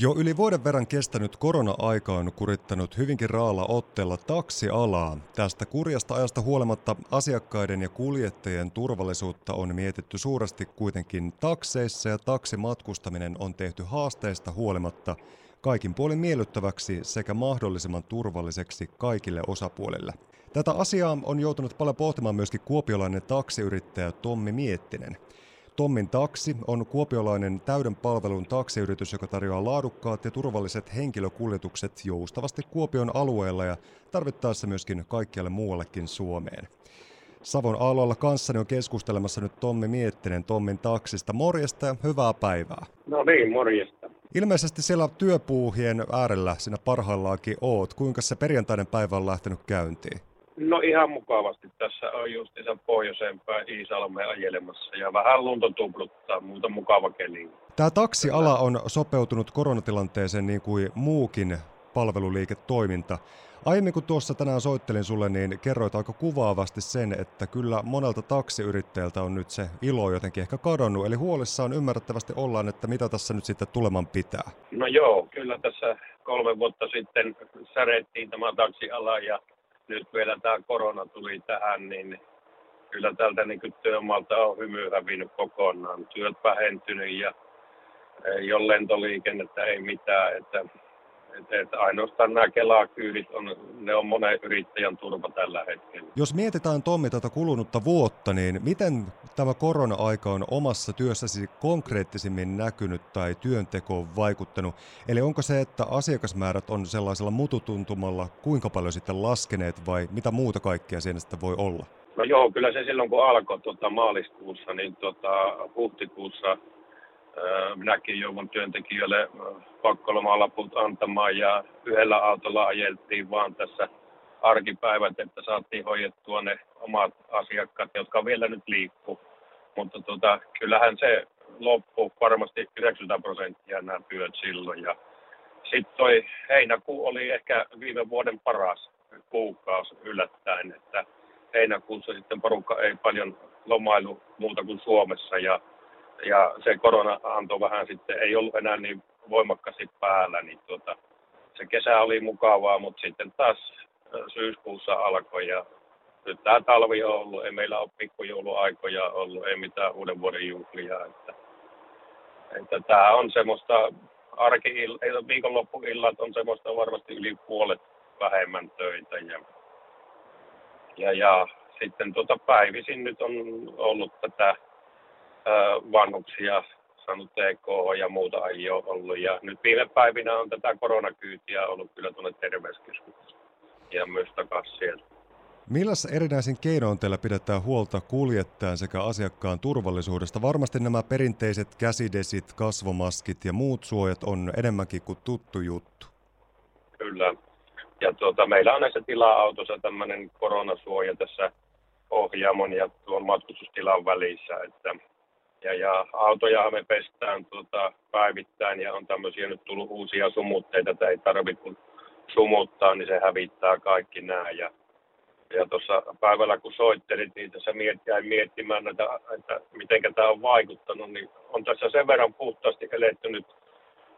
Jo yli vuoden verran kestänyt korona-aika on kurittanut hyvinkin raalla otteella taksialaa. Tästä kurjasta ajasta huolimatta asiakkaiden ja kuljettajien turvallisuutta on mietitty suuresti kuitenkin takseissa ja taksimatkustaminen on tehty haasteista huolimatta kaikin puolin miellyttäväksi sekä mahdollisimman turvalliseksi kaikille osapuolille. Tätä asiaa on joutunut paljon pohtimaan myöskin kuopiolainen taksiyrittäjä Tommi Miettinen – Tommin taksi on kuopiolainen täyden palvelun taksiyritys, joka tarjoaa laadukkaat ja turvalliset henkilökuljetukset joustavasti Kuopion alueella ja tarvittaessa myöskin kaikkialle muuallekin Suomeen. Savon aalloilla kanssani on keskustelemassa nyt Tommi Miettinen Tommin taksista. Morjesta ja hyvää päivää. No niin, morjesta. Ilmeisesti siellä työpuuhien äärellä sinä parhaillaankin oot. Kuinka se perjantainen päivä on lähtenyt käyntiin? No ihan mukavasti. Tässä on justiinsa pohjoisempään Iisalmeen ajelemassa ja vähän lunta tupluttaa, muuta mukava keli. Tämä taksiala on sopeutunut koronatilanteeseen niin kuin muukin palveluliiketoiminta. Aiemmin kun tuossa tänään soittelin sulle, niin kerroit aika kuvaavasti sen, että kyllä monelta taksiyrittäjältä on nyt se ilo jotenkin ehkä kadonnut. Eli huolissaan ymmärrettävästi ollaan, että mitä tässä nyt sitten tuleman pitää. No joo, kyllä tässä kolme vuotta sitten särettiin tämä taksiala ja nyt vielä tämä korona tuli tähän, niin kyllä tältä niin työmaalta on hymy hävinnyt kokonaan. Työt vähentynyt ja ei ole lentoliikennettä, ei mitään. Että että, ainoastaan nämä Kela-kyydit on, ne on monen yrittäjän turva tällä hetkellä. Jos mietitään Tommi tätä kulunutta vuotta, niin miten tämä korona-aika on omassa työssäsi konkreettisimmin näkynyt tai työntekoon vaikuttanut? Eli onko se, että asiakasmäärät on sellaisella mututuntumalla kuinka paljon sitten laskeneet vai mitä muuta kaikkea siinä sitten voi olla? No joo, kyllä se silloin kun alkoi tuota, maaliskuussa, niin tuota, huhtikuussa minäkin joudun työntekijöille pakkolomalaput antamaan ja yhdellä autolla ajeltiin vaan tässä arkipäivät, että saatiin hoidettua ne omat asiakkaat, jotka vielä nyt liikkuu. Mutta tota, kyllähän se loppu varmasti 90 prosenttia nämä työt silloin. Ja sitten toi heinäkuu oli ehkä viime vuoden paras kuukausi yllättäen, että heinäkuussa sitten porukka ei paljon lomailu muuta kuin Suomessa ja ja se korona antoi vähän sitten, ei ollut enää niin voimakkaasti päällä, niin tuota, se kesä oli mukavaa, mutta sitten taas syyskuussa alkoi ja nyt tämä talvi on ollut, ei meillä ole pikkujouluaikoja ollut, ei mitään uuden vuoden juhlia, että, että tämä on semmoista arki viikonloppuillat on semmoista varmasti yli puolet vähemmän töitä ja, ja, ja sitten tuota päivisin nyt on ollut tätä vanhuksia saanut TK ja muuta ei ole ollut. Ja nyt viime päivinä on tätä koronakyytiä ollut kyllä tuonne terveyskeskukseen ja myös takaisin sieltä. Millaisen erinäisin keinoin teillä pidetään huolta kuljettajan sekä asiakkaan turvallisuudesta? Varmasti nämä perinteiset käsidesit, kasvomaskit ja muut suojat on enemmänkin kuin tuttu juttu. Kyllä. Ja tuota, meillä on näissä tila-autossa tämmöinen koronasuoja tässä ohjaamon ja tuon matkustustilan välissä, että ja, ja autoja me pestään tuota, päivittäin ja on tämmöisiä nyt tullut uusia sumutteita, että ei tarvitse kun sumuttaa, niin se hävittää kaikki nämä. Ja, ja tuossa päivällä kun soittelit, niin tässä miet, jäin miettimään näitä, että miten tämä on vaikuttanut, niin on tässä sen verran puhtaasti eletty nyt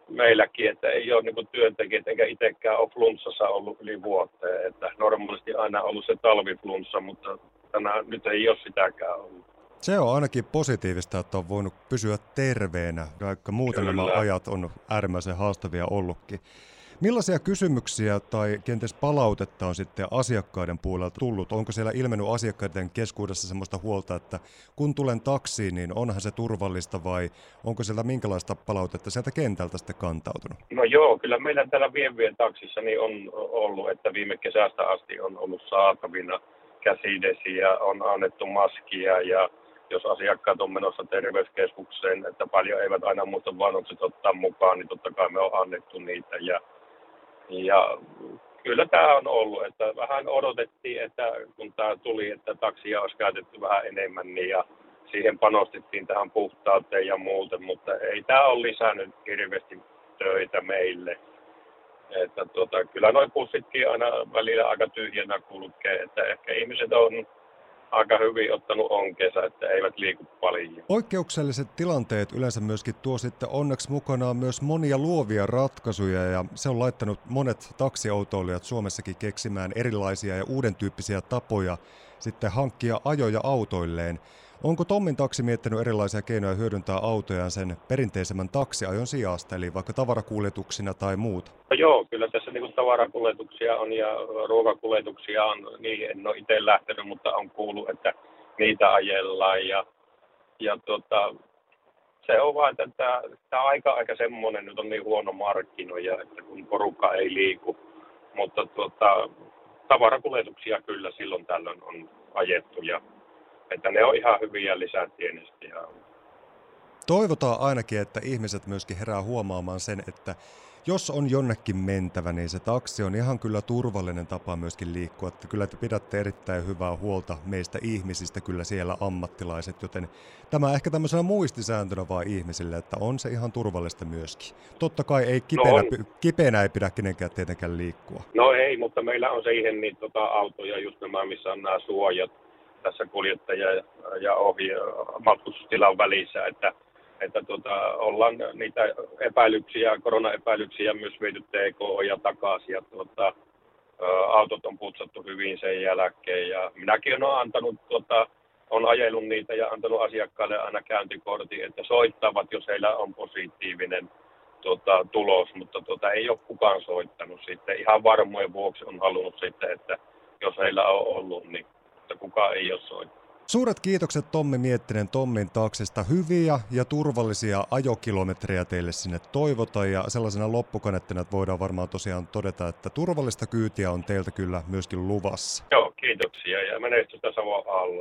meilläkin, että ei ole niin työntekijät eikä itsekään ole flunssassa ollut yli vuoteen. Että normaalisti aina ollut se talviflunssa, mutta tänään nyt ei ole sitäkään ollut. Se on ainakin positiivista, että on voinut pysyä terveenä, vaikka muuten Kyllä. nämä ajat on äärimmäisen haastavia ollutkin. Millaisia kysymyksiä tai kenties palautetta on sitten asiakkaiden puolelta tullut? Onko siellä ilmennyt asiakkaiden keskuudessa sellaista huolta, että kun tulen taksiin, niin onhan se turvallista vai onko siellä minkälaista palautetta sieltä kentältä sitten kantautunut? No joo, kyllä meillä täällä Vievien taksissa niin on ollut, että viime kesästä asti on ollut saatavina käsidesiä, on annettu maskia ja jos asiakkaat on menossa terveyskeskukseen, että paljon eivät aina muuta vanhukset ottaa mukaan, niin totta kai me on annettu niitä. Ja, ja kyllä tämä on ollut, että vähän odotettiin, että kun tämä tuli, että taksia olisi käytetty vähän enemmän, niin ja siihen panostettiin tähän puhtauteen ja muuten, mutta ei tämä ole lisännyt hirveästi töitä meille. Että tuota, kyllä noin pussitkin aina välillä aika tyhjänä kulkee, että ehkä ihmiset on aika hyvin ottanut onkeensa, että eivät liiku paljon. Poikkeukselliset tilanteet yleensä myöskin tuo sitten onneksi mukanaan myös monia luovia ratkaisuja ja se on laittanut monet taksiautoilijat Suomessakin keksimään erilaisia ja uuden tyyppisiä tapoja sitten hankkia ajoja autoilleen. Onko Tommin taksi miettinyt erilaisia keinoja hyödyntää autojaan sen perinteisemmän taksiajon sijasta, eli vaikka tavarakuljetuksina tai muuta? No joo, kyllä tässä niin tavarakuljetuksia on ja ruokakuljetuksia on, niin en ole itse lähtenyt, mutta on kuullut, että niitä ajellaan ja, ja tota, se on vain, että tämä, tämä aika aika semmoinen nyt on niin huono markkinoja, että kun porukka ei liiku, mutta tota, tavarakuljetuksia kyllä silloin tällöin on ajettu ja että ne on ihan hyviä lisätienestiä. Toivotaan ainakin, että ihmiset myöskin herää huomaamaan sen, että jos on jonnekin mentävä, niin se taksi on ihan kyllä turvallinen tapa myöskin liikkua. Että kyllä te pidätte erittäin hyvää huolta meistä ihmisistä kyllä siellä ammattilaiset, joten tämä ehkä tämmöisenä muistisääntönä vaan ihmisille, että on se ihan turvallista myöskin. Totta kai ei kipeänä, no kipeänä ei pidä kenenkään tietenkään liikkua. No ei, mutta meillä on siihen niin tota, autoja, just nämä, missä on nämä suojat tässä kuljettaja ja ohi matkustustilan välissä, että että tuota, ollaan niitä epäilyksiä, koronaepäilyksiä myös viety TK ja takaisin. Ja tuota, autot on putsattu hyvin sen jälkeen ja minäkin olen antanut, tuota, on ajellut niitä ja antanut asiakkaille aina käyntikortin, että soittavat, jos heillä on positiivinen tuota, tulos, mutta tuota, ei ole kukaan soittanut sitten. Ihan varmojen vuoksi on halunnut sitten, että jos heillä on ollut, niin että kukaan ei ole soittanut. Suuret kiitokset Tommi Miettinen Tommin taksista. Hyviä ja turvallisia ajokilometrejä teille sinne toivota ja sellaisena loppukanettena, että voidaan varmaan tosiaan todeta, että turvallista kyytiä on teiltä kyllä myöskin luvassa. Joo, kiitoksia ja menestystä Savon alueelle.